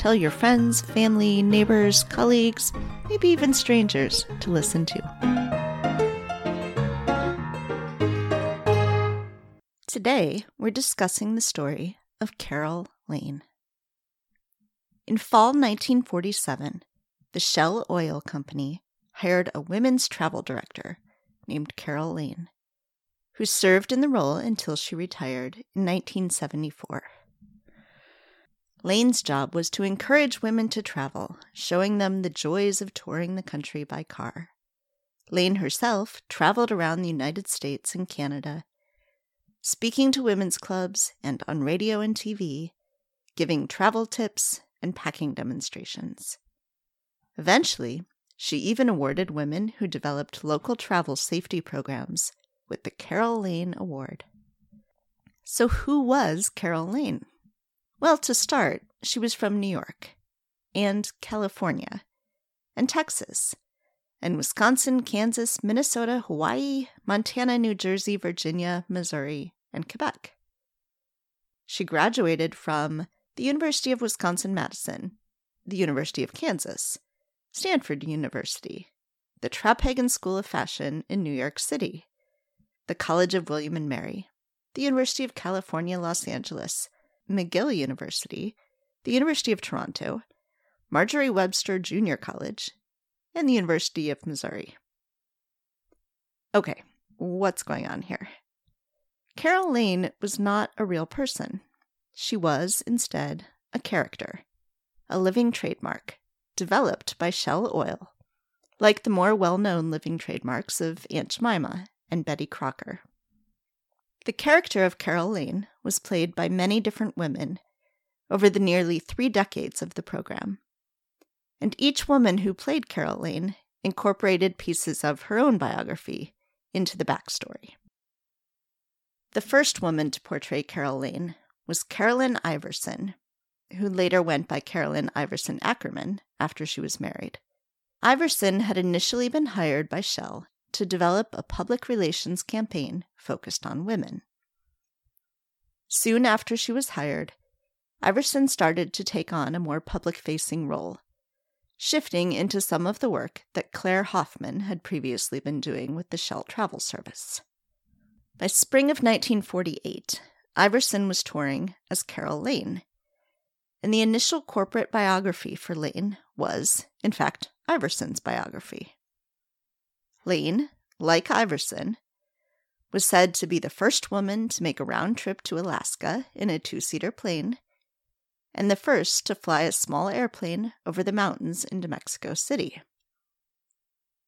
Tell your friends, family, neighbors, colleagues, maybe even strangers to listen to. Today, we're discussing the story of Carol Lane. In fall 1947, the Shell Oil Company hired a women's travel director named Carol Lane, who served in the role until she retired in 1974. Lane's job was to encourage women to travel, showing them the joys of touring the country by car. Lane herself traveled around the United States and Canada, speaking to women's clubs and on radio and TV, giving travel tips and packing demonstrations. Eventually, she even awarded women who developed local travel safety programs with the Carol Lane Award. So, who was Carol Lane? Well, to start, she was from New York, and California, and Texas, and Wisconsin, Kansas, Minnesota, Hawaii, Montana, New Jersey, Virginia, Missouri, and Quebec. She graduated from the University of Wisconsin Madison, the University of Kansas, Stanford University, the Traphagen School of Fashion in New York City, the College of William and Mary, the University of California, Los Angeles, McGill University, the University of Toronto, Marjorie Webster Junior College, and the University of Missouri. Okay, what's going on here? Carol Lane was not a real person. She was, instead, a character, a living trademark, developed by Shell Oil, like the more well known living trademarks of Aunt Jemima and Betty Crocker. The character of Carol Lane was played by many different women over the nearly three decades of the program. And each woman who played Carol Lane incorporated pieces of her own biography into the backstory. The first woman to portray Carol Lane was Carolyn Iverson, who later went by Carolyn Iverson Ackerman after she was married. Iverson had initially been hired by Shell to develop a public relations campaign focused on women. Soon after she was hired, Iverson started to take on a more public facing role, shifting into some of the work that Claire Hoffman had previously been doing with the Shell Travel Service. By spring of 1948, Iverson was touring as Carol Lane, and the initial corporate biography for Lane was, in fact, Iverson's biography. Lane, like Iverson, was said to be the first woman to make a round trip to Alaska in a two seater plane, and the first to fly a small airplane over the mountains into Mexico City.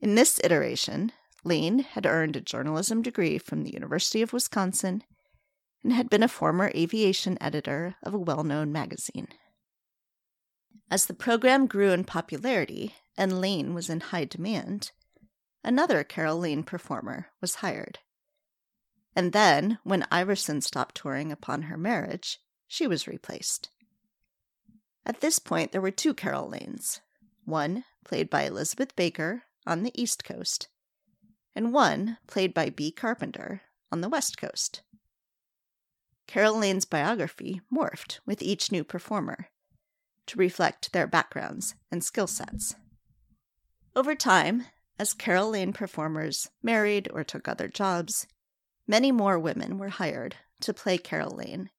In this iteration, Lane had earned a journalism degree from the University of Wisconsin and had been a former aviation editor of a well known magazine. As the program grew in popularity and Lane was in high demand, another Carol Lane performer was hired. And then, when Iverson stopped touring upon her marriage, she was replaced. At this point, there were two Carol Lanes one played by Elizabeth Baker on the East Coast, and one played by B. Carpenter on the West Coast. Carol Lane's biography morphed with each new performer to reflect their backgrounds and skill sets. Over time, as Carol Lane performers married or took other jobs, many more women were hired to play Carol Lane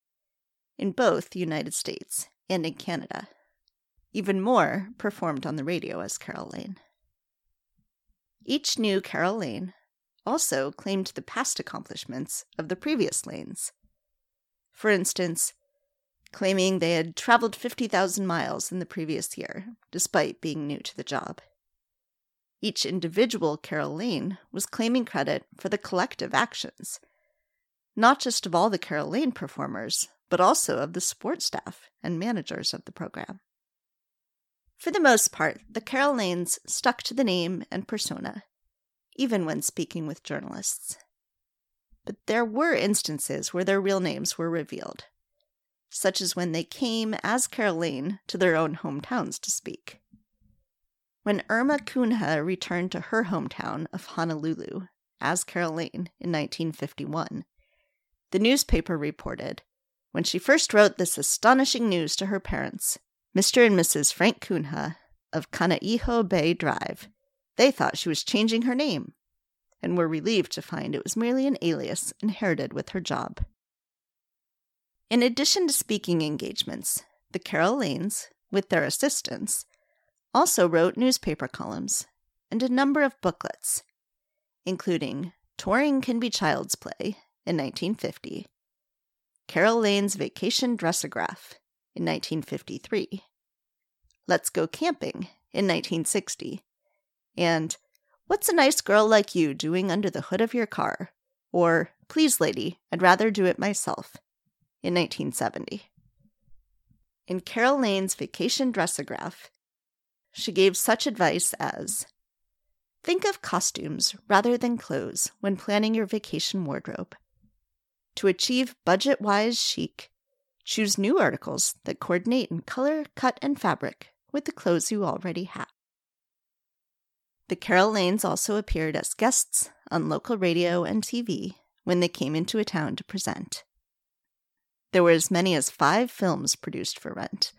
in both the United States and in Canada. Even more performed on the radio as Carol Lane. Each new Carol Lane also claimed the past accomplishments of the previous lanes. For instance, claiming they had traveled 50,000 miles in the previous year, despite being new to the job. Each individual Carol Lane was claiming credit for the collective actions, not just of all the Carol Lane performers, but also of the support staff and managers of the program. For the most part, the Carol Lanes stuck to the name and persona, even when speaking with journalists. But there were instances where their real names were revealed, such as when they came as Carol Lane to their own hometowns to speak. When Irma Cunha returned to her hometown of Honolulu as Carol Lane in 1951, the newspaper reported when she first wrote this astonishing news to her parents, Mr. and Mrs. Frank Cunha of Kaneohe Bay Drive, they thought she was changing her name and were relieved to find it was merely an alias inherited with her job. In addition to speaking engagements, the Carol Lanes, with their assistants, also wrote newspaper columns and a number of booklets, including Touring Can Be Child's Play in 1950, Carol Lane's Vacation Dress-O-Graph in 1953, Let's Go Camping in 1960, and What's a nice girl like you doing under the hood of your car? Or, Please, lady, I'd rather do it myself in 1970. In Carol Lane's Vacation Dress-O-Graph, she gave such advice as Think of costumes rather than clothes when planning your vacation wardrobe. To achieve budget wise chic, choose new articles that coordinate in color, cut, and fabric with the clothes you already have. The Carol Lanes also appeared as guests on local radio and TV when they came into a town to present. There were as many as five films produced for rent.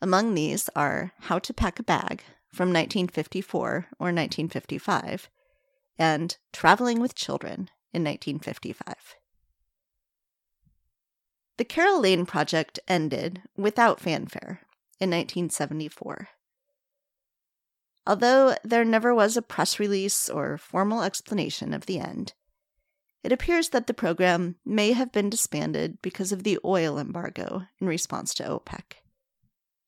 Among these are How to Pack a Bag from 1954 or 1955 and Traveling with Children in 1955. The Carol Lane project ended without fanfare in 1974. Although there never was a press release or formal explanation of the end, it appears that the program may have been disbanded because of the oil embargo in response to OPEC.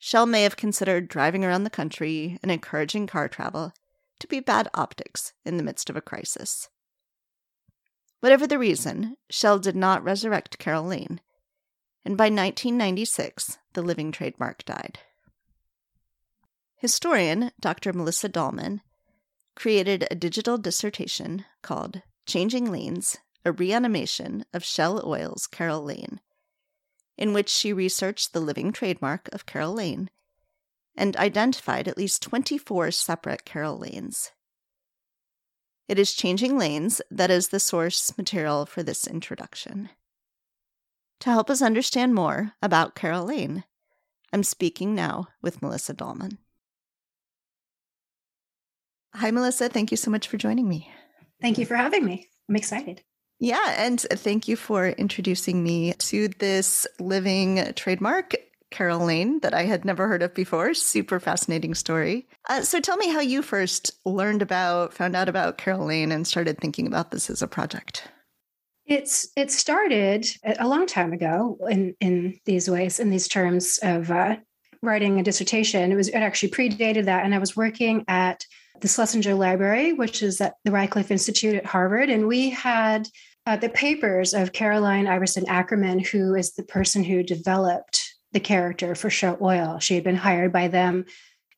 Shell may have considered driving around the country and encouraging car travel to be bad optics in the midst of a crisis. Whatever the reason, Shell did not resurrect Carol Lane and by 1996, the living trademark died. Historian Dr. Melissa Dollman created a digital dissertation called Changing Lanes A Reanimation of Shell Oil's Carol Lane, in which she researched the living trademark of Carol Lane and identified at least 24 separate Carol Lanes. It is Changing Lanes that is the source material for this introduction. To help us understand more about Carol Lane, I'm speaking now with Melissa Dollman. Hi, Melissa. Thank you so much for joining me. Thank you for having me. I'm excited. Yeah, and thank you for introducing me to this living trademark, Carol Lane, that I had never heard of before. Super fascinating story. Uh, so tell me how you first learned about, found out about Carol Lane, and started thinking about this as a project. It's it started a long time ago in in these ways, in these terms of uh, writing a dissertation. It was it actually predated that, and I was working at the Schlesinger Library, which is at the Radcliffe Institute at Harvard, and we had uh, the papers of Caroline Iverson Ackerman, who is the person who developed the character for Shell Oil. She had been hired by them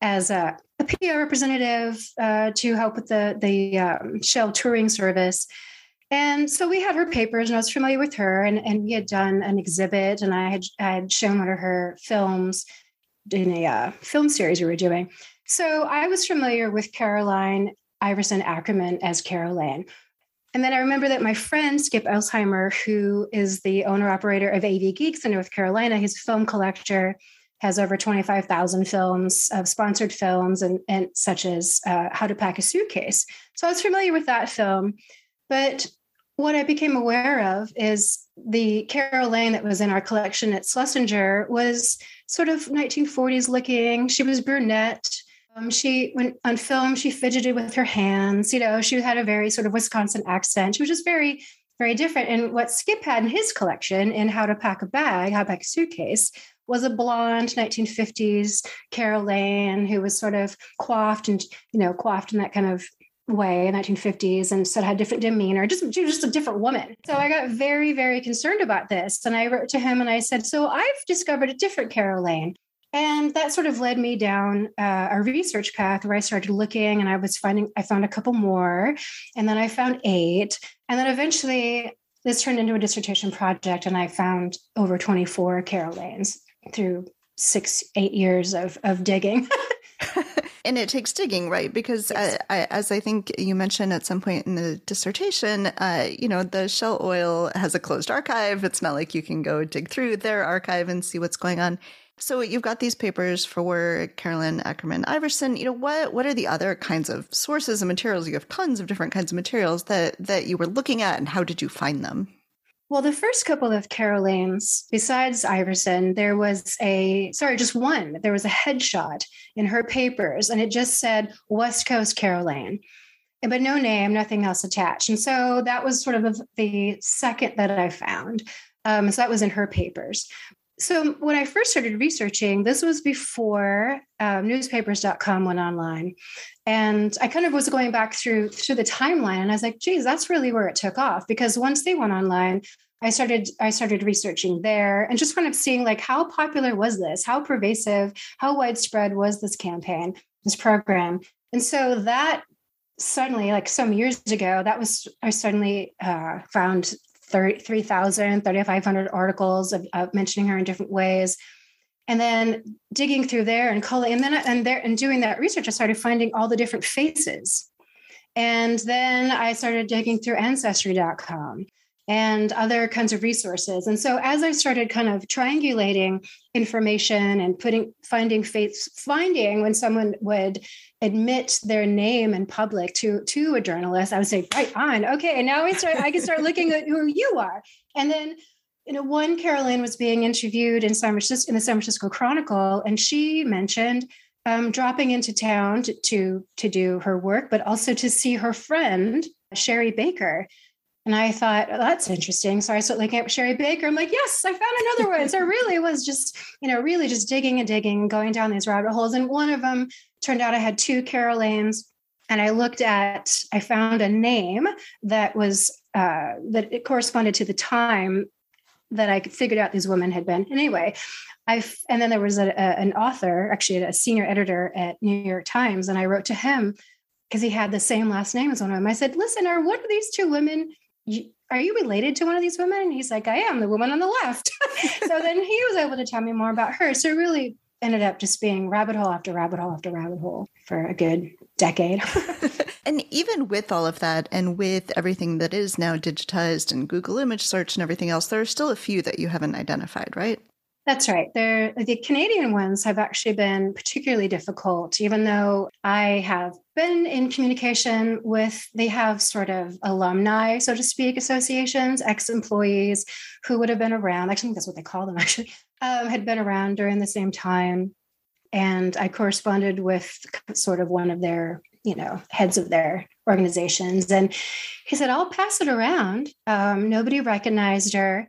as a, a PR representative uh, to help with the the um, Shell touring service. And so we had her papers, and I was familiar with her, and, and we had done an exhibit, and I had I had shown one of her films in a uh, film series we were doing. So I was familiar with Caroline Iverson Ackerman as Carol Lane. And then I remember that my friend Skip Elsheimer, who is the owner operator of AV Geeks in North Carolina, his film collector has over 25,000 films of sponsored films and, and such as uh, How to Pack a Suitcase. So I was familiar with that film. But what I became aware of is the Carol Lane that was in our collection at Schlesinger was sort of 1940s looking. She was brunette. Um, she went on film, she fidgeted with her hands. You know, she had a very sort of Wisconsin accent. She was just very, very different. And what Skip had in his collection in How to Pack a Bag, How to Pack a Suitcase, was a blonde 1950s Carol Lane who was sort of coiffed and, you know, coiffed in that kind of way in 1950s and said had different demeanor just she was just a different woman so i got very very concerned about this and i wrote to him and i said so i've discovered a different carol lane And that sort of led me down uh, a research path where I started looking and I was finding, I found a couple more, and then I found eight. And then eventually this turned into a dissertation project, and I found over 24 Carol Lanes through six, eight years of, of digging. and it takes digging, right? Because uh, I, as I think you mentioned at some point in the dissertation, uh, you know, the Shell Oil has a closed archive. It's not like you can go dig through their archive and see what's going on. So you've got these papers for Carolyn Ackerman Iverson. You know what? What are the other kinds of sources and materials? You have tons of different kinds of materials that that you were looking at, and how did you find them? Well, the first couple of Carol Lanes, besides Iverson, there was a sorry, just one. There was a headshot in her papers, and it just said West Coast Carol Lane but no name, nothing else attached. And so that was sort of the second that I found. Um, so that was in her papers. So when I first started researching, this was before um, newspapers.com went online. And I kind of was going back through through the timeline and I was like, geez, that's really where it took off. Because once they went online, I started I started researching there and just kind of seeing like how popular was this? How pervasive, how widespread was this campaign, this program? And so that suddenly, like some years ago, that was I suddenly uh, found 3,000, 3,500 articles of, of, mentioning her in different ways. And then digging through there and calling, and then and there and doing that research, I started finding all the different faces. And then I started digging through ancestry.com and other kinds of resources. And so as I started kind of triangulating information and putting finding faith finding when someone would admit their name in public to to a journalist, I would say, right on. Okay. And now we start I can start looking at who you are. And then you know, one Carolyn was being interviewed in San Francisco in the San Francisco Chronicle, and she mentioned um, dropping into town to, to to do her work, but also to see her friend Sherry Baker, and I thought, oh, that's interesting. So I started looking at Sherry Baker. I'm like, yes, I found another one. So I really was just, you know, really just digging and digging, going down these rabbit holes. And one of them turned out I had two Carol Lanes. And I looked at, I found a name that was, uh, that it corresponded to the time that I figured out these women had been. Anyway, I and then there was a, a, an author, actually a senior editor at New York Times, and I wrote to him because he had the same last name as one of them. I said, "Listen, are what are these two women are you related to one of these women? And he's like, I am the woman on the left. so then he was able to tell me more about her. So it really ended up just being rabbit hole after rabbit hole after rabbit hole for a good decade. and even with all of that, and with everything that is now digitized and Google image search and everything else, there are still a few that you haven't identified, right? That's right. The Canadian ones have actually been particularly difficult, even though I have been in communication with, they have sort of alumni, so to speak, associations, ex employees who would have been around. I think that's what they call them, actually, um, had been around during the same time. And I corresponded with sort of one of their, you know, heads of their organizations. And he said, I'll pass it around. Um, nobody recognized her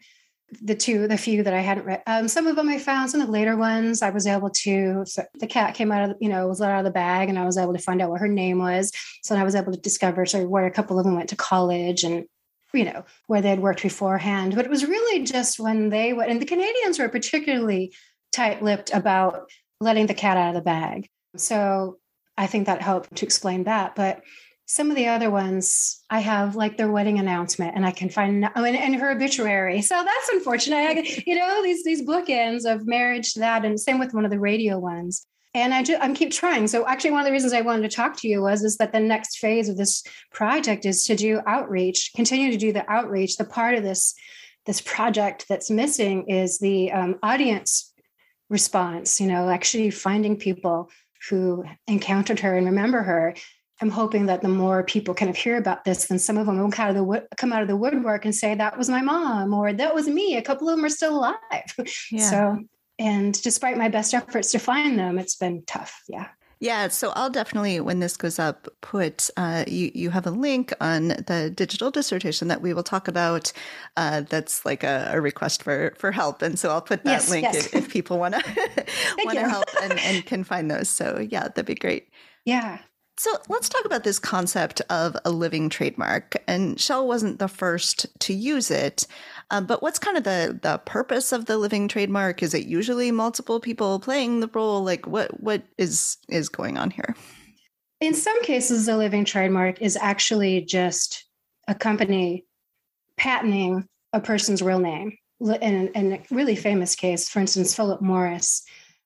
the two, the few that I hadn't read. Um, some of them I found, some of the later ones I was able to. So the cat came out of, you know, was let out of the bag, and I was able to find out what her name was. So I was able to discover so where a couple of them went to college and you know where they had worked beforehand. But it was really just when they went, and the Canadians were particularly tight-lipped about letting the cat out of the bag. So I think that helped to explain that. But some of the other ones I have like their wedding announcement and I can find oh, and, and her obituary. So that's unfortunate. I, you know, these these bookends of marriage that and same with one of the radio ones. And I just I'm keep trying. So actually one of the reasons I wanted to talk to you was is that the next phase of this project is to do outreach, continue to do the outreach. The part of this this project that's missing is the um, audience response, you know, actually finding people who encountered her and remember her I'm hoping that the more people kind of hear about this, then some of them will come out of the wood, come out of the woodwork and say that was my mom or that was me. A couple of them are still alive. Yeah. So, and despite my best efforts to find them, it's been tough. Yeah. Yeah, so I'll definitely, when this goes up, put uh, you. You have a link on the digital dissertation that we will talk about. Uh, that's like a, a, request for for help, and so I'll put that yes, link yes. If, if, people want to want to help and, and can find those. So yeah, that'd be great. Yeah, So let's talk about this concept of a living trademark. And Shell wasn't the first to use it. Um, but what's kind of the the purpose of the living trademark? Is it usually multiple people playing the role? Like what what is is going on here? In some cases, a living trademark is actually just a company patenting a person's real name. In, in a really famous case, for instance, Philip Morris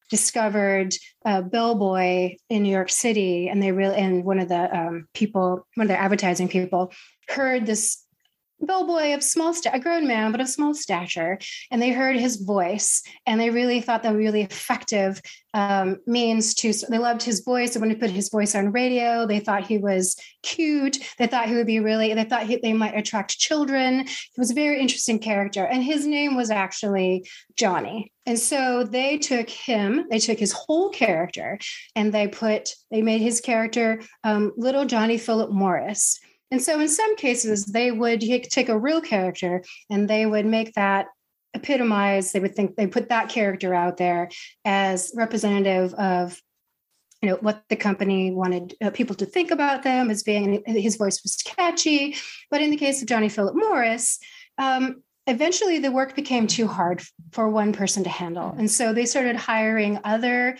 discovered a bellboy in New York City, and they really and one of the um, people, one of the advertising people, heard this bellboy of small a grown man but of small stature. And they heard his voice and they really thought that really effective um, means to they loved his voice. And when he put his voice on radio. They thought he was cute. They thought he would be really they thought he, they might attract children. He was a very interesting character and his name was actually johnny. And so they took him they took his whole character and they put they made his character um, little johnny philip morris and so in some cases, they would take a real character and they would make that epitomize, they would think they put that character out there as representative of you know what the company wanted uh, people to think about them as being his voice was catchy. But in the case of johnny philip morris um, eventually the work became too hard for one person to handle. And so they started hiring other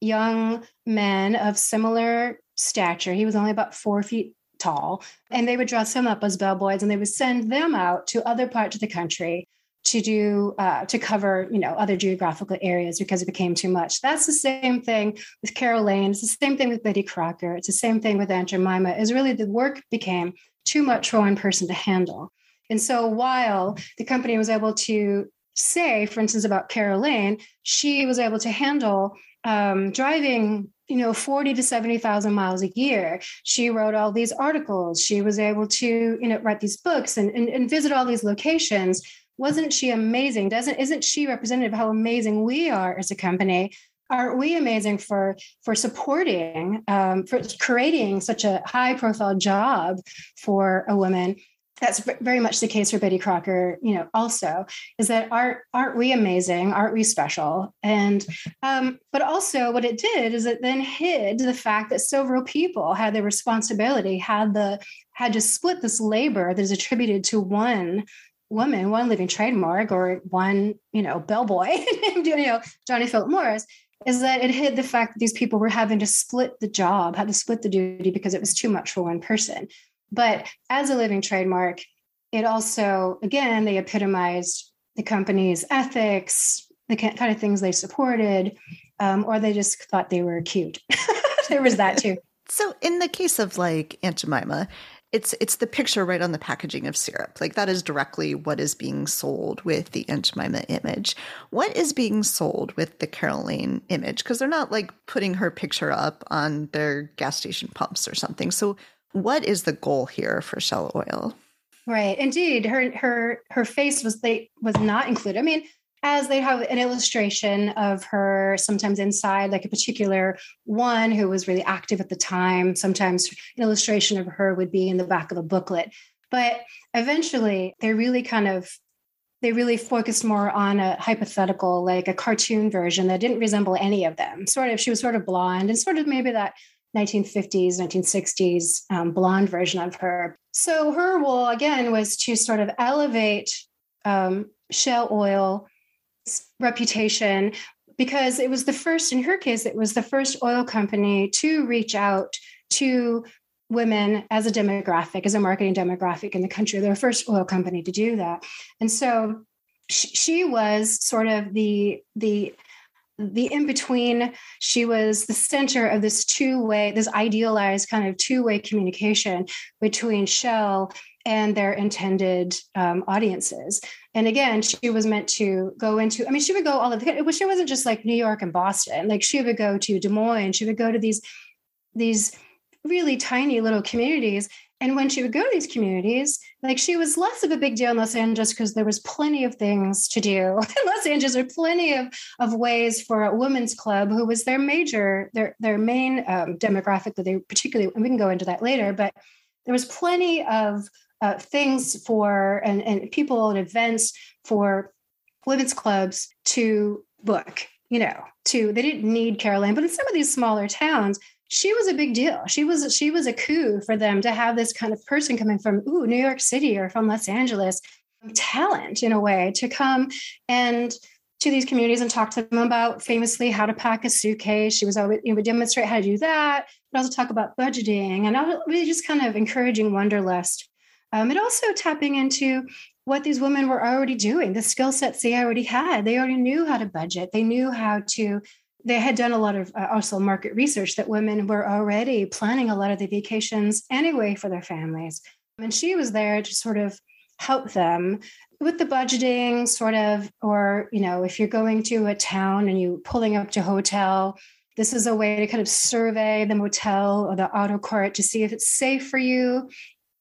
young men of similar stature. He was only about four feet tall. And they would dress them up as bellboys and they would send them out to other parts of the country to do uh, to cover you know other geographical areas because it became too much. That's the same thing with carol lane. It's the same thing with betty crocker. It's the same thing with aunt jemima. Is really the work became too much for one person to handle. And so while the company was able to say for instance about carol lane she was able to handle um, driving you know 40 to 70,000 miles a year. She wrote all these articles. She was able to you know write these books and, and, and visit all these locations. Wasn't she amazing? Doesn't isn't she representative of how amazing we are as a company? Aren't we amazing for for supporting um, for creating such a high profile job for a woman? That's very much the case for Betty Crocker, you know, also is that aren't aren't we amazing? Aren't we special? And um, but also what it did is it then hid the fact that several people had the responsibility, had the had to split this labor that is attributed to one woman, one living trademark, or one, you know, bellboy, you know, Johnny Philip Morris, is that it hid the fact that these people were having to split the job, had to split the duty because it was too much for one person. But as a living trademark, it also, again, they epitomized the company's ethics, the kind of things they supported, um, or they just thought they were cute. there was that too. So, in the case of like Aunt Jemima, it's it's the picture right on the packaging of syrup. Like that is directly what is being sold with the Aunt Jemima image. What is being sold with the Carol Lane image? Because they're not like putting her picture up on their gas station pumps or something. So what is the goal here for Shell Oil? Right. Indeed, her her her face was they was not included. I mean, as they have an illustration of her sometimes inside like a particular one who was really active at the time sometimes an illustration of her would be in the back of a booklet but eventually they really kind of they really focused more on a hypothetical like a cartoon version that didn't resemble any of them sort of she was sort of blonde and sort of maybe that 1950s, 1960s um, blonde version of her. So her role again was to sort of elevate um, Shell Oil reputation because it was the first, in her case, it was the first oil company to reach out to women as a demographic, as a marketing demographic in the country. They're the first oil company to do that. And so she was sort of the the the in between she was the center of this two way this idealized kind of two way communication between shell and their intended um, audiences. And again she was meant to go into i mean she would go all of the she wasn't just like new york and boston. Like she would go to des moines. She would go to these these really tiny little communities and when she would go to these communities, like she was less of a big deal in Los Angeles because there was plenty of things to do in Los Angeles. There were plenty of, of ways for a women's club, who was their major, their their main um, demographic that they particularly, and we can go into that later. But there was plenty of uh, things for and, and people and events for women's clubs to book. You know, to they didn't need Carol Lane, but in some of these smaller towns, she was a big deal. She was she was a coup for them to have this kind of person coming from ooh New York City or from Los Angeles, talent in a way to come and to these communities and talk to them about famously how to pack a suitcase. She was always you know, would demonstrate how to do that, but also talk about budgeting and really just kind of encouraging wanderlust. Um, and also tapping into what these women were already doing, the skill sets they already had. They already knew how to budget. They knew how to. They had done a lot of uh, also market research that women were already planning a lot of the vacations anyway for their families. And she was there to sort of help them with the budgeting sort of or you know if you're going to a town and you're pulling up to hotel this is a way to kind of survey the motel or the auto court to see if it's safe for you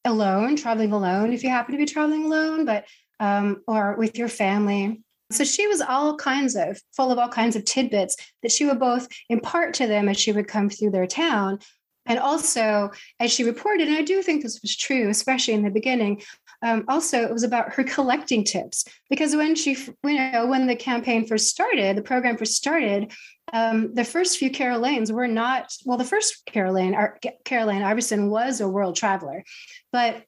alone traveling alone if you happen to be traveling alone but um, or with your family so she was all kinds of full of all kinds of tidbits that she would both impart to them as she would come through their town. And also as she reported and i do think this was true especially in the beginning um, also it was about her collecting tips. Because when she you know when the campaign first started the program first started um, the first few Carol Lanes were not well the first caroline Caroline Iverson was a world traveler. But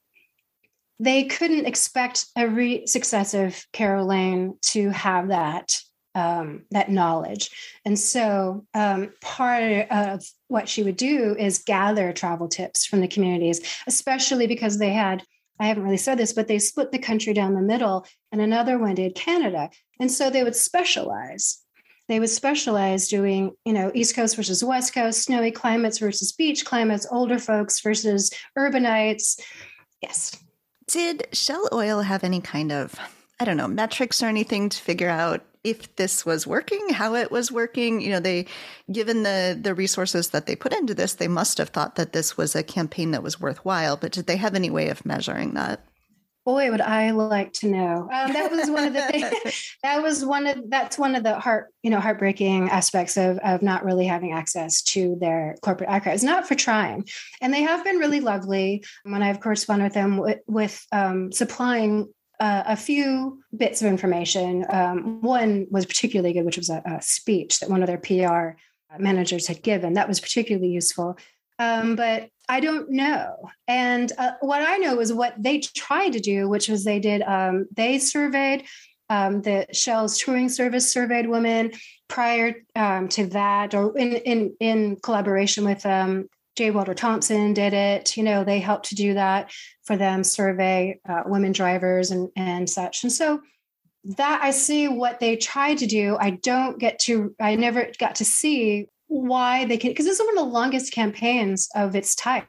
they couldn't expect every successive Carol Lane to have that um, that knowledge. And so um, part of what she would do is gather travel tips from the communities, especially because they had I haven't really said this, but they split the country down the middle, and another one did Canada. And so they would specialize. They would specialize doing, you know, East Coast versus West Coast, snowy climates versus beach climates, older folks versus urbanites. Yes. Did Shell Oil have any kind of, I don't know, metrics or anything to figure out if this was working, how it was working. You know, they, given the the resources that they put into this, they must have thought that this was a campaign that was worthwhile. But did they have any way of measuring that? Boy, would I like to know. Um, that was one of the things. that was one of that's one of the heart you know heartbreaking aspects of of not really having access to their corporate archives. Not for trying, and they have been really lovely when I've corresponded with them with, with um, supplying uh, a few bits of information. Um, one was particularly good, which was a, a, speech that one of their PR managers had given. That was particularly useful. Um, but I don't know. And uh, what I know is what they tried to do, which was they did, um, they surveyed um, the Shell's touring service surveyed women prior um, to that, or in, in, in collaboration with um, J. Walter Thompson did it. You know, they helped to do that for them, survey uh, women drivers and, and such. And so that I see what they tried to do. I don't get to, I never got to see why they can, because this is one of the longest campaigns of its type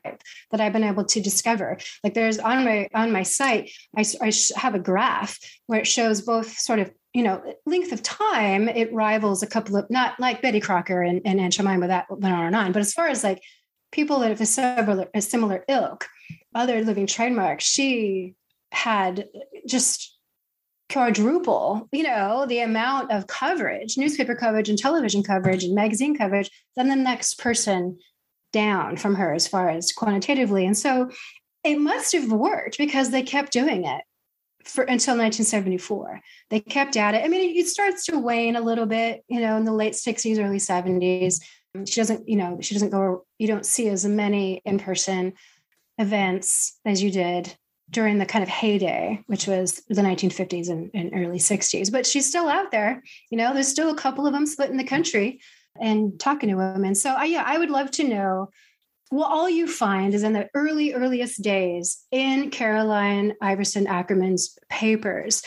that I've been able to discover. Like there's on my, on my site, I, I have a graph where it shows both sort of you know, length of time, it rivals a couple of not like Betty Crocker and, and Aunt Jemima that went on and on. But as far as like people that have a similar, a similar ilk, other living trademarks, she had just quadruple, you know, the amount of coverage, newspaper coverage and television coverage and magazine coverage than the next person down from her as far as quantitatively. And so it must have worked because they kept doing it for until 1974. They kept at it. I mean, it starts to wane a little bit, you know, in the late 60s, early 70s she doesn't you know she doesn't go you don't see as many in-person events as you did during the kind of heyday which was the 1950s and, and, early 60s but she's still out there you know there's still a couple of them split in the country and talking to women. So uh, yeah i would love to know well all you find is in the early earliest days in caroline iverson ackerman's papers.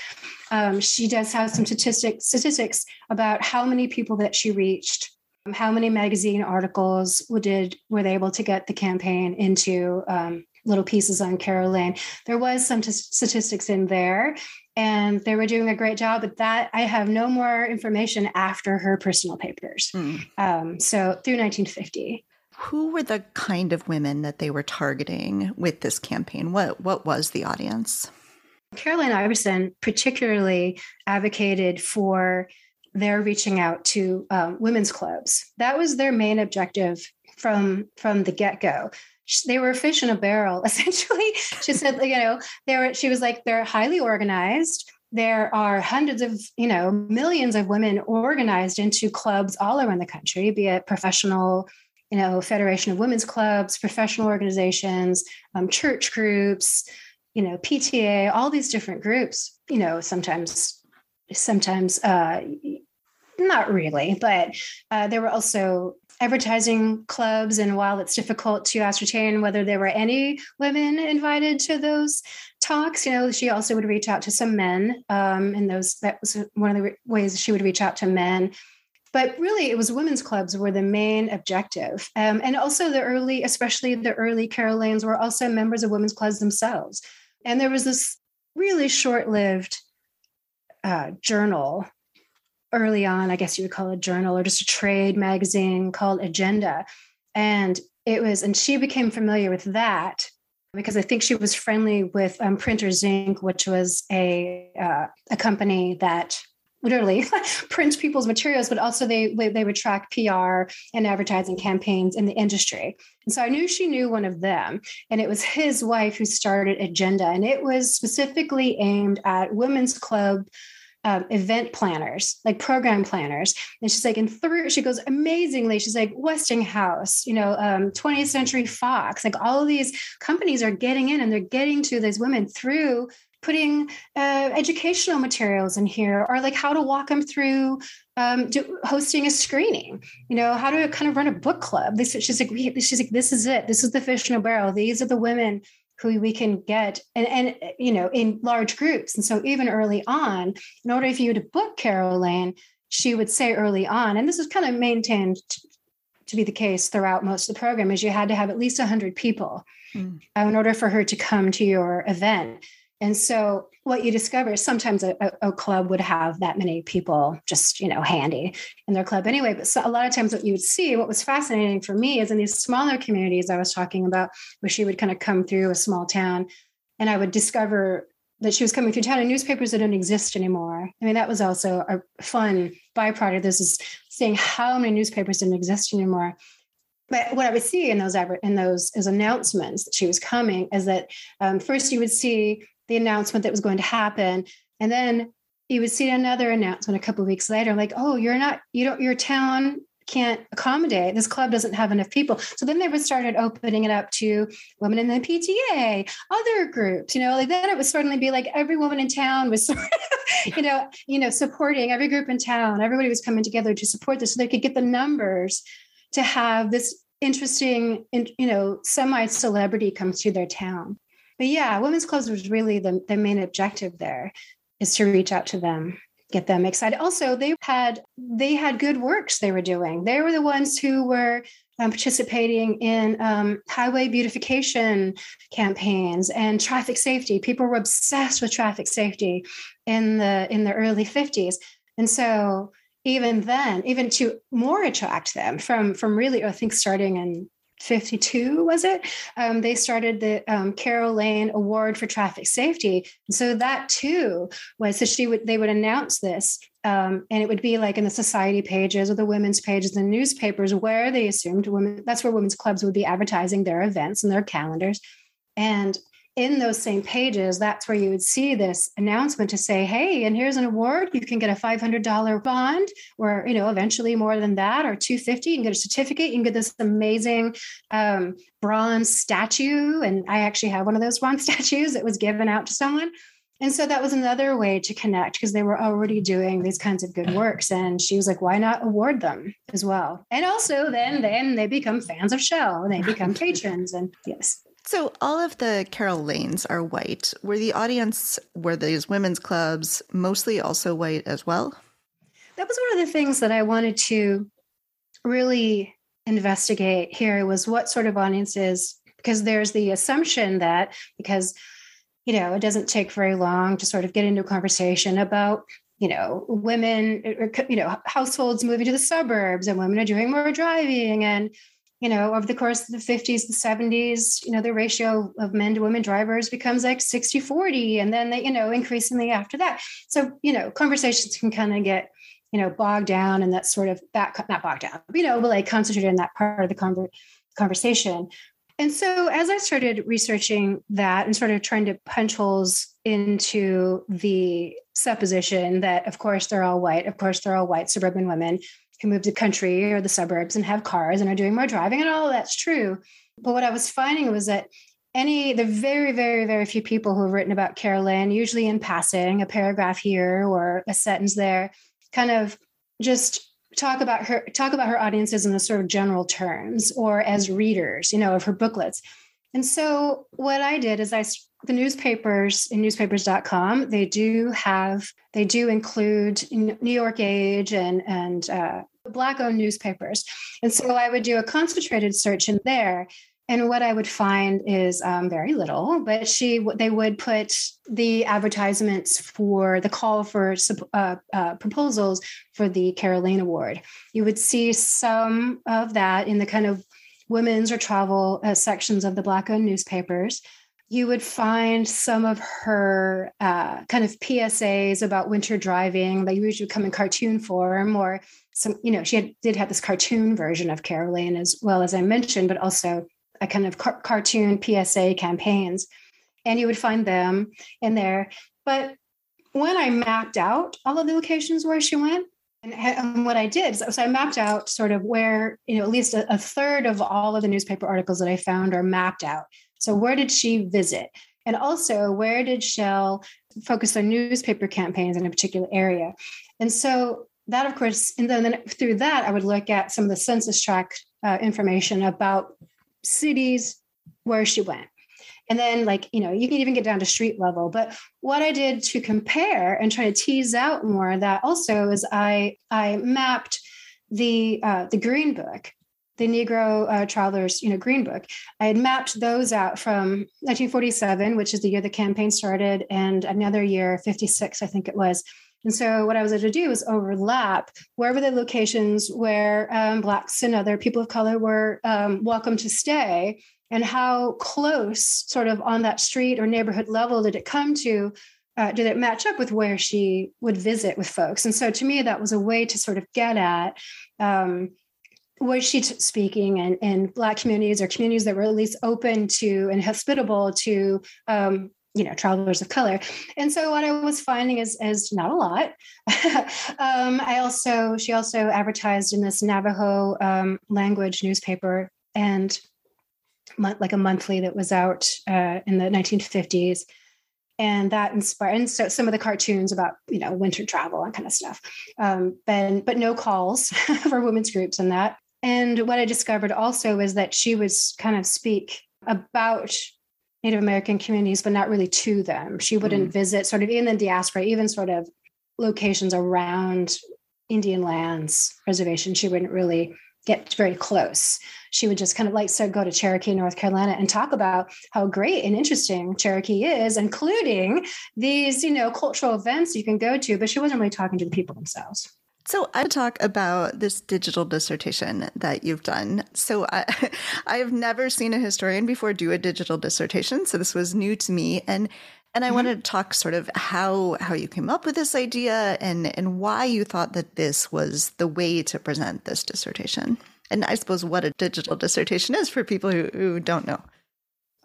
Um, she does have some statistics statistics about how many people that she reached how many magazine articles did were they able to get the campaign into um, little pieces on Carol Lane? There was some t- statistics in there, and they were doing a great job. But that I have no more information after her personal papers. Mm. Um, so through 1950. Who were the kind of women that they were targeting with this campaign? What what was the audience? Caroline Iverson particularly advocated for they're reaching out to um, women's clubs. That was their main objective from from the get go. They were fish in a barrel, essentially. she said, you know, they were. She was like, they're highly organized. There are hundreds of, you know, millions of women organized into clubs all around the country, be it professional you know, Federation of Women's Clubs, professional organizations, um, church groups, you know, PTA, all these different groups, you know, sometimes, sometimes, uh, not really, but uh, there were also advertising clubs. And while it's difficult to ascertain whether there were any women invited to those talks, you know, she also would reach out to some men. Um, and those, that was one of the ways she would reach out to men but really it was women's clubs were the main objective um, and also the early especially the early carol lanes were also members of women's clubs themselves and there was this really short-lived uh, journal early on i guess you would call it a journal or just a trade magazine called agenda and it was and she became familiar with that because I think she was friendly with um, Printers' Ink, which was a uh, a company that literally prints people's materials, but also they they would track PR and advertising campaigns in the industry. And so I knew she knew one of them, and it was his wife who started Agenda, and it was specifically aimed at women's club. Um, event planners, like program planners. And she's like, and through, she goes amazingly. She's like, Westinghouse, you know, um, 20th Century Fox, like all of these companies are getting in and they're getting to these women through putting uh, educational materials in here or like how to walk them through um, do, hosting a screening you know how to kind of run a book club this she's like she's like this is it this is the fish in a barrel these are the women who we can get and, and you know in large groups and so even early on in order for you to book carol lane she would say early on and this is kind of maintained to be the case throughout most of the program is you had to have at least 100 people mm. in order for her to come to your event and so what you discover is sometimes a, a, club would have that many people just, you know, handy in their club anyway. But so a lot of times what you would see, what was fascinating for me is in these smaller communities I was talking about, where she would kind of come through a small town and I would discover that she was coming through town in newspapers that don't exist anymore. I mean, that was also a fun byproduct. This is seeing how many newspapers didn't exist anymore. But what I would see in those in those as announcements that she was coming is that um, first you would see the announcement that was going to happen. And then you would see another announcement a couple of weeks later, like, oh, you're not, you don't, your town can't accommodate. This club doesn't have enough people. So then they would started opening it up to women in the pta other groups you know like then it would suddenly be like every woman in town was you know you know supporting every group in town. Everybody was coming together to support this so they could get the numbers to have this interesting you know semi celebrity come to their town but yeah, women's clubs was really the, the main objective there is to reach out to them get them excited. Also they had they had good works they were doing. They were the ones who were um, participating in um, highway beautification campaigns and traffic safety. People were obsessed with traffic safety in the in the early 50s and so even then even to more attract them from from really i think starting in 52 was it? Um, they started the um, carol lane award for traffic safety. And so that too was so she would they would announce this um, and it would be like in the society pages or the women's pages the newspapers where they assumed women that's where women's clubs would be advertising their events and their calendars. And in those same pages, that's where you would see this announcement to say, hey, and here's an award. You can get a $500 bond or, you know, eventually more than that or 250. You can get a certificate. You can get this amazing um, bronze statue. And I actually have one of those bronze statues that was given out to someone. And so that was another way to connect because they were already doing these kinds of good works. And she was like, why not award them as well? And also then then they become fans of Shell and they become patrons. And yes. So all of the Carol Lanes are white. Were the audience, were these women's clubs mostly also white as well? That was one of the things that I wanted to really investigate here was what sort of audiences, because there's the assumption that because you know it doesn't take very long to sort of get into a conversation about you know women or, you know households moving to the suburbs and women are doing more driving and you know, over the course of the 50s, the 70s, you know, the ratio of men to women drivers becomes like 60 40. And then they, you know, increasingly after that. So, you know, conversations can kind of get, you know, bogged down and that sort of that, not bogged down, you know, but like concentrated in that part of the conver- conversation. And so as I started researching that and sort of trying to punch holes into the supposition that, of course, they're all white, of course, they're all white suburban women who move to the country or the suburbs and have cars and are doing more driving, and all that's true. But what I was finding was that any the very very very few people who have written about carolyn usually in passing a paragraph here or a sentence there kind of just talk about her talk about her audiences in the sort of general terms or as readers you know of her booklets and so what i did is i the newspapers in newspapers.com they do have they do include new york age and and uh, black owned newspapers and so i would do a concentrated search in there and what I would find is um, very little, but she they would put the advertisements for the call for uh, uh, proposals for the Carol Award. You would see some of that in the kind of women's or travel uh, sections of the Black-owned newspapers. You would find some of her uh, kind of PSAs about winter driving that usually come in cartoon form, or some, you know, she had, did have this cartoon version of Carol Lane as well as I mentioned, but also a kind of car- cartoon PSA campaigns, and you would find them in there. But when I mapped out all of the locations where she went, and, and what I did, so, so, I mapped out sort of where, you know, at least a, a third of all of the newspaper articles that I found are mapped out. So where did she visit? And also, where did Shell focus their newspaper campaigns in a particular area? And so that, of course, and then, through that, I would look at some of the census tract uh, information about cities where she went. And then, like, you know, you can even get down to street level. But what I did to compare and try to tease out more that also is I I mapped the uh, the Green Book, the Negro uh, Travelers, you know, Green Book. I had mapped those out from 1947, which is the year the campaign started, and another year, 56, I think it was, and so what I was able to do was overlap wherever the locations where um, Blacks and other people of color were um, welcome to stay and how close sort of on that street or neighborhood level did it come to uh, did it match up with where she would visit with folks and so to me that was a way to sort of get at um, was she t- speaking in, in black communities or communities that were at least open to and hospitable to um, you know travelers of color. And so what i was finding is is not a lot. Um, i also she also advertised in this navajo um, language newspaper and like a monthly that was out uh, in the 1950s and that inspired and so some of the cartoons about you know winter travel and kind of stuff. Um, but but no calls for women's groups and that and what i discovered also was that she would kind of speak about Native American communities, but not really to them. She wouldn't mm. visit sort of in the diaspora, even sort of locations around Indian lands, reservations. She wouldn't really get very close. She would just kind of like so go to Cherokee, North Carolina, and talk about how great and interesting Cherokee is, including these, you know, cultural events you can go to. But she wasn't really talking to the people themselves. So I talk about this digital dissertation that you've done. So I, I have never seen a historian before do a digital dissertation, so this was new to me, and and I mm-hmm. wanted to talk sort of how how you came up with this idea and and why you thought that this was the way to present this dissertation, and I suppose what a digital dissertation is for people who, who don't know.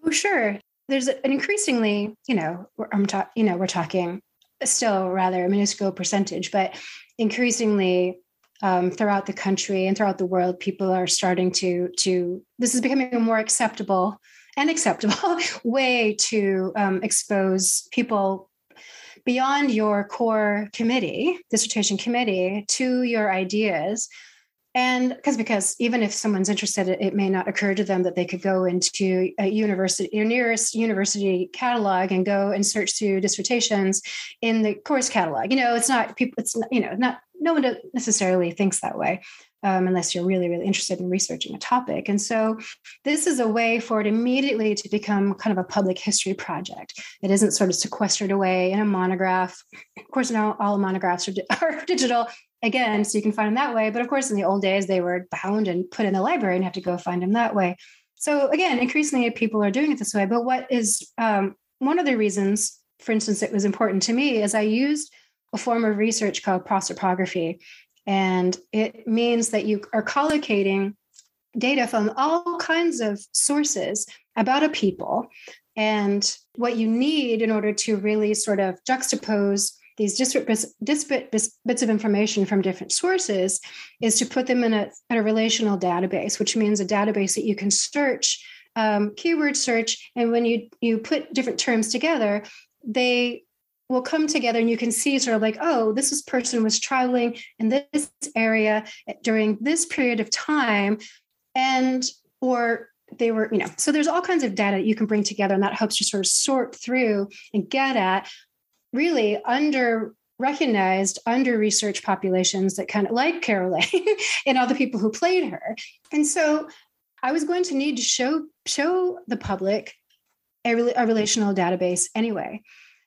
Oh, sure. There's an increasingly, you know, I'm talking, you know, we're talking still rather a minuscule percentage, but increasingly um, throughout the country and throughout the world, people are starting to to this is becoming a more acceptable and acceptable way to um, expose people beyond your core committee, dissertation committee, to your ideas. And because because even if someone's interested, it may not occur to them that they could go into a university, your nearest university catalog, and go and search through dissertations in the course catalog. You know, it's not people. It's not, you know not no one necessarily thinks that way. Um, unless you're really, really interested in researching a topic. And so this is a way for it immediately to become kind of a public history project. It isn't sort of sequestered away in a monograph. Of course, now all monographs are, are digital again, so you can find them that way. But of course, in the old days, they were bound and put in the library and have to go find them that way. So again, increasingly people are doing it this way. But what is um, one of the reasons, for instance, it was important to me is I used a form of research called prosopography. And it means that you are collocating data from all kinds of sources about a people and what you need in order to really sort of juxtapose these disparate, disparate bits of information from different sources is to put them in a, in a relational database, which means a database that you can search, um, keyword search, and when you you put different terms together, they will come together and you can see sort of like oh this is person was traveling in this area during this period of time and or they were you know so there's all kinds of data you can bring together and that helps you sort of sort through and get at really under recognized under researched populations that kind of like Carol and all the people who played her. And so I was going to need to show show the public a, a relational database anyway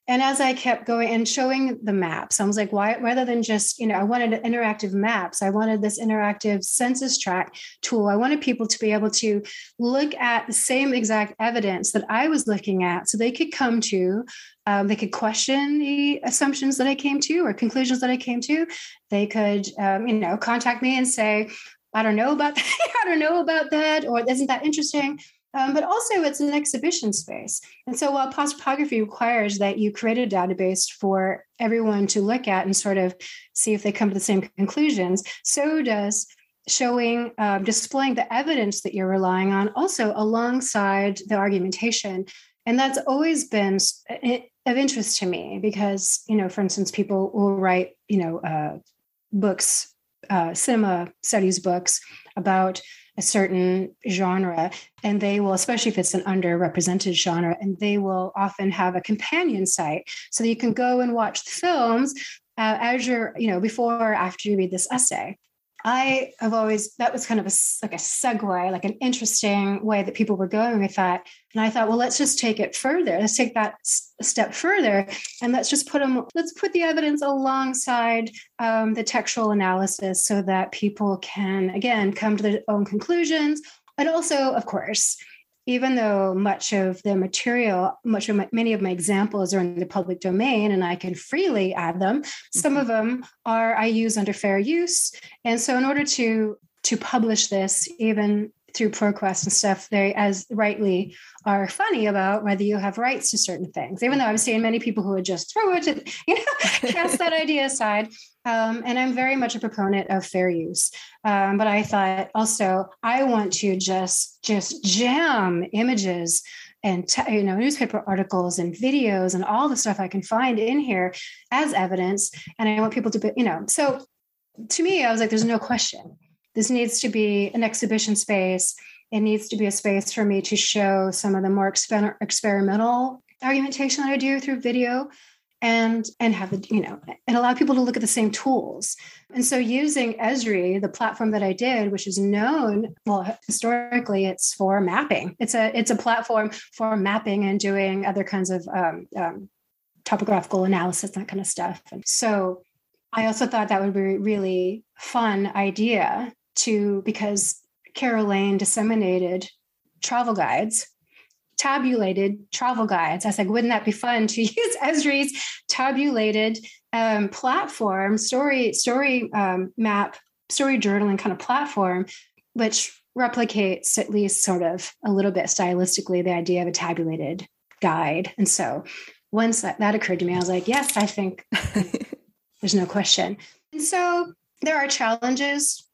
and as I kept going and showing the maps, I was like, why rather than just, you know, I wanted interactive maps, I wanted this interactive census tract tool. I wanted people to be able to look at the same exact evidence that I was looking at so they could come to, um, they could question the assumptions that I came to or conclusions that I came to. They could, um, you know, contact me and say, I don't know about that. I don't know about that. Or isn't that interesting? Um, but also it's an exhibition space. And so while prosopography requires that you create a database for everyone to look at and sort of see if they come to the same conclusions, so does showing, um, displaying the evidence that you're relying on also alongside the argumentation. And that's always been of interest to me because, you know, for instance, people will write, you know, uh, books, uh, cinema studies books about a certain genre and they will especially if it's an underrepresented genre and they will often have a companion site. So that you can go and watch the films uh, as you're you know before or after you read this essay I have always that was kind of a like a segue, like an interesting way that people were going with that. And I thought, well, let's just take it further. Let's take that a step further, and let's just put them. Let's put the evidence alongside um, the textual analysis, so that people can again come to their own conclusions. And also, of course, even though much of the material, much of my, many of my examples are in the public domain and I can freely add them, mm-hmm. some of them are I use under fair use. And so in order to to publish this, even through ProQuest and stuff, they as rightly are funny about whether you have rights to certain things. Even though I've seen many people who would just throw it, you know, cast that idea aside. Um, and I'm very much a proponent of fair use. Um, but I thought also I want to just just jam images and t- you know newspaper articles and videos and all the stuff I can find in here as evidence. And I want people to be, you know, so to me, I was like, there's no question. This needs to be an exhibition space. It needs to be a space for me to show some of the more exper- experimental argumentation that I do through video and and have the you know and allow people to look at the same tools. And so using esri the platform that i did which is known well historically it's for mapping. It's a it's a platform for mapping and doing other kinds of um, um, topographical analysis that kind of stuff. And so i also thought that would be a really fun idea to because carol lane disseminated travel guides tabulated travel guides. I was like, wouldn't that be fun to use Esri's tabulated um, platform, story, story um, map, story journaling kind of platform, which replicates at least sort of a little bit stylistically the idea of a tabulated guide. And so once that, that occurred to me, I was like, yes, I think there's no question. And so there are challenges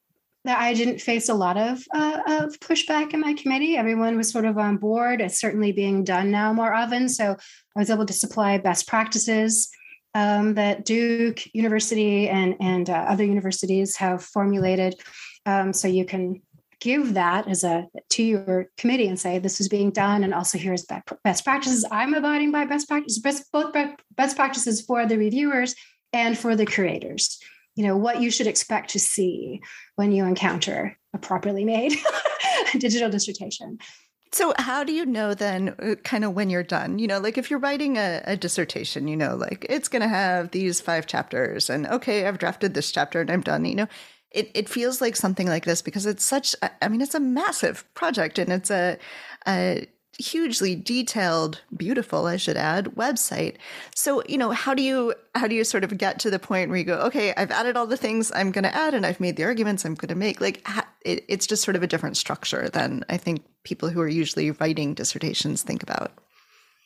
that I didn't face a lot of uh, of pushback in my committee. Everyone was sort of on board. It's certainly being done now more often. So I was able to supply best practices um, that Duke University and and uh, other universities have formulated. Um, so you can give that as a to your committee and say this is being done, and also here's best practices. I'm abiding by best practices, best both best practices for the reviewers and for the curators you know what you should expect to see when you encounter a properly made digital dissertation. So how do you know then uh, kind of when you're done? You know like if you're writing a, a dissertation you know like it's going to have these five chapters and okay i've drafted this chapter and i'm done you know? It, it feels like something like this because it's such i mean it's a massive project and it's a, a hugely detailed, beautiful, I should add, website. So, you know, how do you how do you sort of get to the point where you go, okay, I've added all the things I'm going to add, and I've made the arguments I'm going to make. Like, it, it's just sort of a different structure than I think people who are usually writing dissertations think about.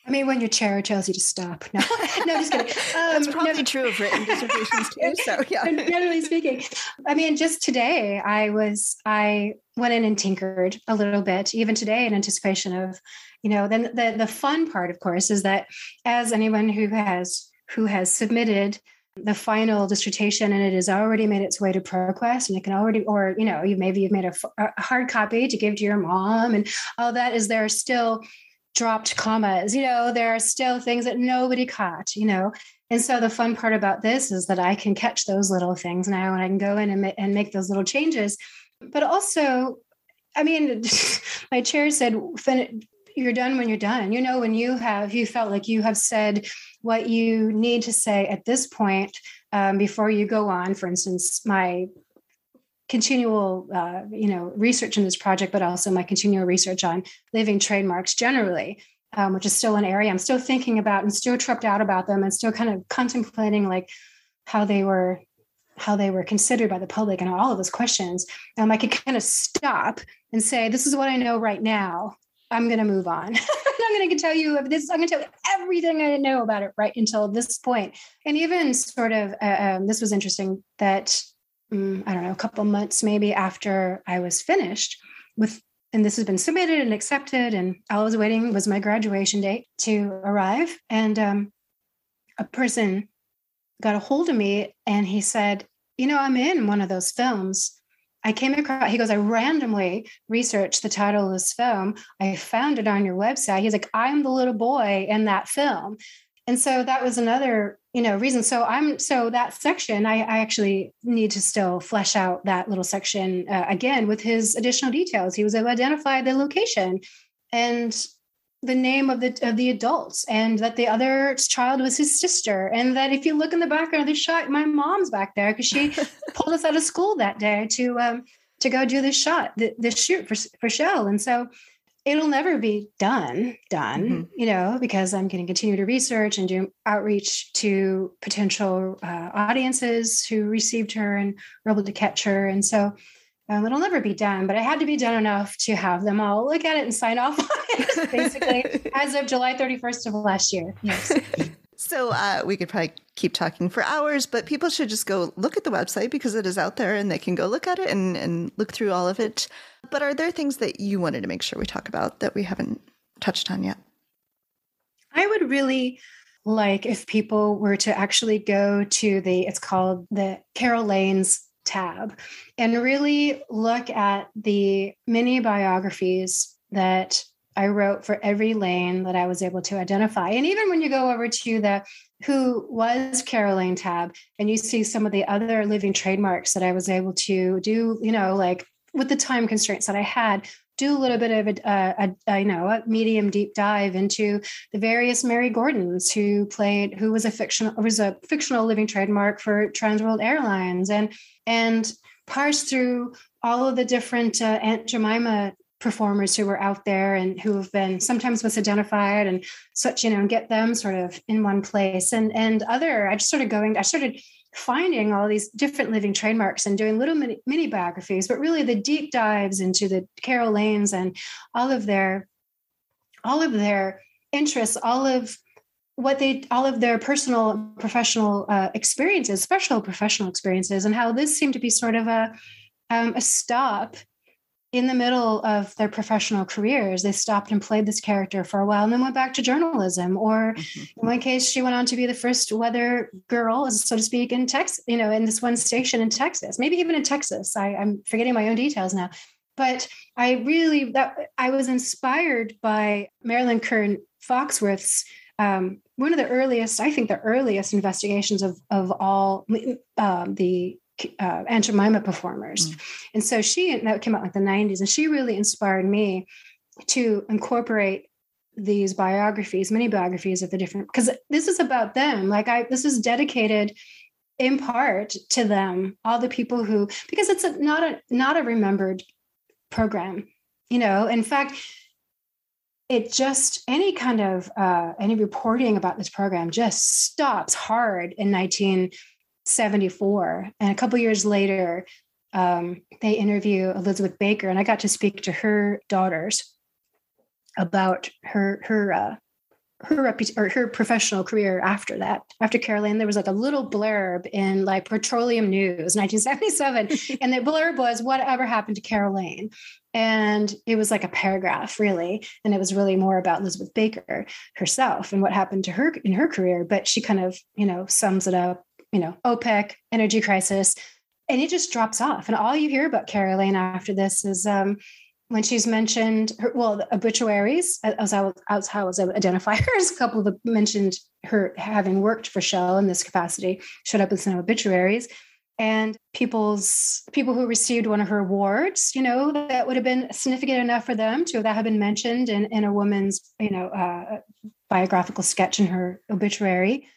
I mean, when your chair tells you to stop. No, no, just kidding. Um, That's probably no, true of written dissertations too. So yeah. Generally speaking, I mean, just today I was I went in and tinkered a little bit, even today, in anticipation of, you know, then the the fun part, of course, is that as anyone who has who has submitted the final dissertation and it has already made its way to ProQuest and it can already, or, you know, you maybe you've made a, a hard copy to give to your mom and all that is there still dropped commas, you know, there are still things that nobody caught, you know. And so the fun part about this is that I can catch those little things now and I can go in and, ma- and make those little changes. But also, I mean, my chair said, you're done when you're done. You know, when you have, you felt like you have said what you need to say at this point um, before you go on. For instance, my continual, uh, you know, research in this project, but also my continual research on living trademarks generally, um, which is still an area I'm still thinking about and still tripped out about them and still kind of contemplating like how they were how they were considered by the public and all of those questions. Um, I could kind of stop and say, this is what I know right now. I'm going to move on. I'm going to tell you this. I'm going to tell you everything I know about it right until this point. And even sort of, uh, um, this was interesting that um, I don't know, a couple months maybe after I was finished with, and this has been submitted and accepted, and I was waiting was my graduation date to arrive. And um, a person got a hold of me and he said, You know, I'm in one of those films I came across, he goes, I randomly researched the title of this film. I found it on your website. He's like, I'm the little boy in that film. And so that was another, you know, reason. So I'm, so that section, I, I actually need to still flesh out that little section uh, again with his additional details. He was able to identify the location and the name of the of the adults and that the other child was his sister and that if you look in the background of the shot my mom's back there because she pulled us out of school that day to um to go do this shot the, this shoot for for shell and so it'll never be done done mm-hmm. you know because i'm going to continue to research and do outreach to potential uh, audiences who received her and were able to catch her and so um, it'll never be done, but it had to be done enough to have them all look at it and sign off on it, basically, as of July 31st of last year. Yes. So uh, we could probably keep talking for hours, but people should just go look at the website because it is out there and they can go look at it and, and look through all of it. But are there things that you wanted to make sure we talk about that we haven't touched on yet? I would really like if people were to actually go to the, it's called the Carol Lane's tab and really look at the mini biographies that I wrote for every lane that I was able to identify. And even when you go over to the who was Carol Lane tab and you see some of the other living trademarks that I was able to do, you know, like with the time constraints that I had, do a little bit of a, you know a medium deep dive into the various Mary Gordons who played who was a fictional was a fictional living trademark for Transworld Airlines and and parse through all of the different uh, Aunt Jemima performers who were out there and who have been sometimes misidentified and such, you know, and get them sort of in one place. And and other, I just started going, I started finding all these different living trademarks and doing little mini, mini biographies, but really the deep dives into the Carol Lanes and all of their all of their interests, all of what they all of their personal professional uh, experiences special professional experiences and how this seemed to be sort of a um, a stop in the middle of their professional careers they stopped and played this character for a while and then went back to journalism. Or mm-hmm. in one case she went on to be the first weather girl so to speak in texas you know in this one station in texas maybe even in texas. I, i'm forgetting my own details now. But i really that i was inspired by marilyn kern foxworth's um, one of the earliest, I think, the earliest investigations of of all um, the uh, Aunt Jemima performers. Mm. And so she that came out like the 90s, and she really inspired me to incorporate these biographies, many biographies of the different because this is about them. Like I, this is dedicated in part to them, all the people who because it's a, not a not a remembered program. You know, in fact, it just any kind of uh, any reporting about this program just stops hard in 1974 and a couple years later um, they interview elizabeth baker and i got to speak to her daughters about her her uh, her repu- or her professional career after that. After Carol Lane, there was like a little blurb in like Petroleum News, 1977, and the blurb was "Whatever happened to Carol Lane?" And it was like a paragraph, really, and it was really more about Elizabeth Baker herself and what happened to her in her career. But she kind of, you know, sums it up. You know, OPEC, energy crisis, and it just drops off. And all you hear about Carol Lane after this is um, when she's mentioned her, well, the obituaries, as I was, I was identify her, as a couple of the mentioned her having worked for Shell in this capacity, showed up in some obituaries. And people's people who received one of her awards, you know, that would have been significant enough for them to that have been mentioned in, in a woman's, you know, uh, biographical sketch in her obituary.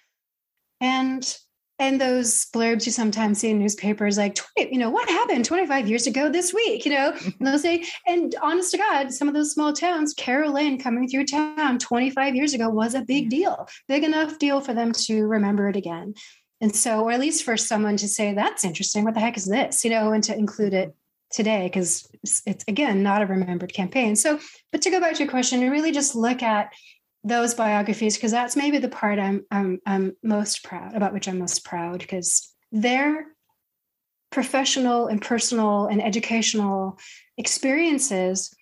And and those blurbs you sometimes see in newspapers like you know what happened 25 years ago this week? You know and they'll say and honest to god some of those small towns carol lane coming through town 25 years ago was a big deal big enough deal for them to remember it again. And so or at least for someone to say that's interesting. What the heck is this? You know and to include it today because it's, it's again not a remembered campaign. So but to go back to your question and really just look at those biographies because that's maybe the part I'm, I'm I'm most proud about which I'm most proud because their professional and personal and educational experiences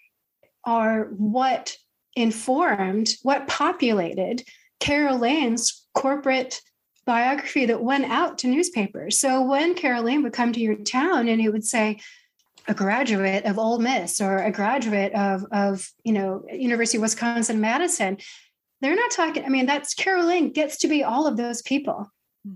are what informed what populated Carol Lane's corporate biography that went out to newspapers. So when Carol Lane would come to your town and he would say, a graduate of Ole Miss or a graduate of, of you know University of Wisconsin Madison, they're not talking i mean that's carol lane gets to be all of those people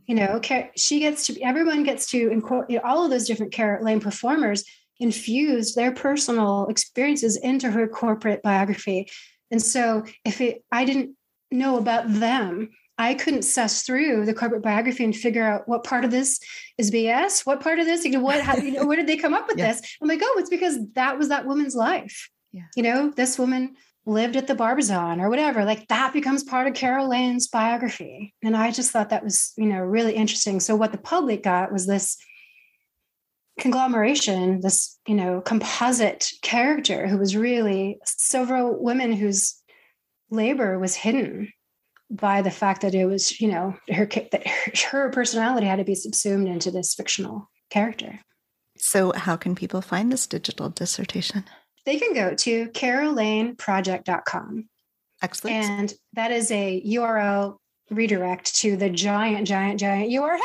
you know mm-hmm. she gets to everyone gets to incorporate all of those different carol lane performers infused their personal experiences into her corporate biography and so if it i didn't know about them I couldn't suss through the corporate biography and figure out what part of this is BS, what part of this, you know, what, how, you know, where did they come up with yeah. this? I'm like, oh, it's because that was that woman's life. Yeah. You know, this woman lived at the Barbizon or whatever, like that becomes part of Carol Lane's biography. And I just thought that was, you know, really interesting. So what the public got was this conglomeration, this, you know, composite character who was really several women whose labor was hidden by the fact that it was, you know, her that her personality had to be subsumed into this fictional character. So how can people find this digital dissertation? They can go to carollaneproject.com. Excellent. And that is a URL redirect to the giant, giant, giant URL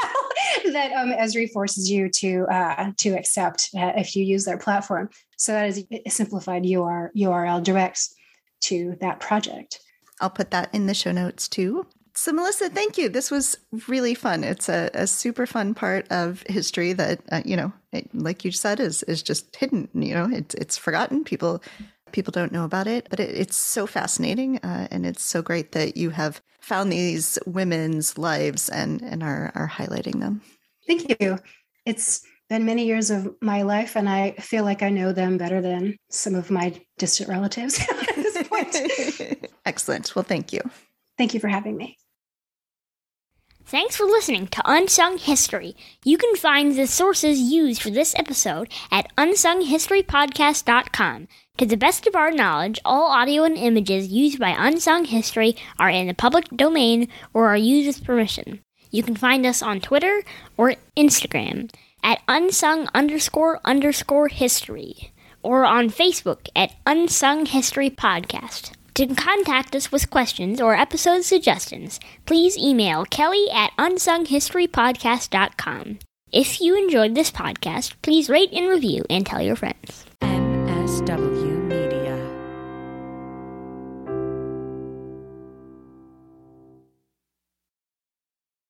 that um, Esri forces you to uh, to accept uh, if you use their platform. So that is a simplified UR, URL directs to that project. I'll put that in the show notes too. So, Melissa, thank you. This was really fun. It's a, a super fun part of history that, uh, you know, it, like you said, is is just hidden. You know, it's it's forgotten. People people don't know about it, but it, it's so fascinating, uh, and it's so great that you have found these women's lives and and are are highlighting them. Thank you. It's been many years of my life, and I feel like I know them better than some of my distant relatives at this point. Excellent. Well, thank you. Thank you for having me. Thanks for listening to Unsung History. You can find the sources used for this episode at unsunghistorypodcast.com. To the best of our knowledge, all audio and images used by Unsung History are in the public domain or are used with permission. You can find us on Twitter or Instagram at unsung underscore underscore history or on Facebook at Unsung History Podcast. To contact us with questions or episode suggestions, please email kelly at unsunghistorypodcast.com. If you enjoyed this podcast, please rate and review and tell your friends.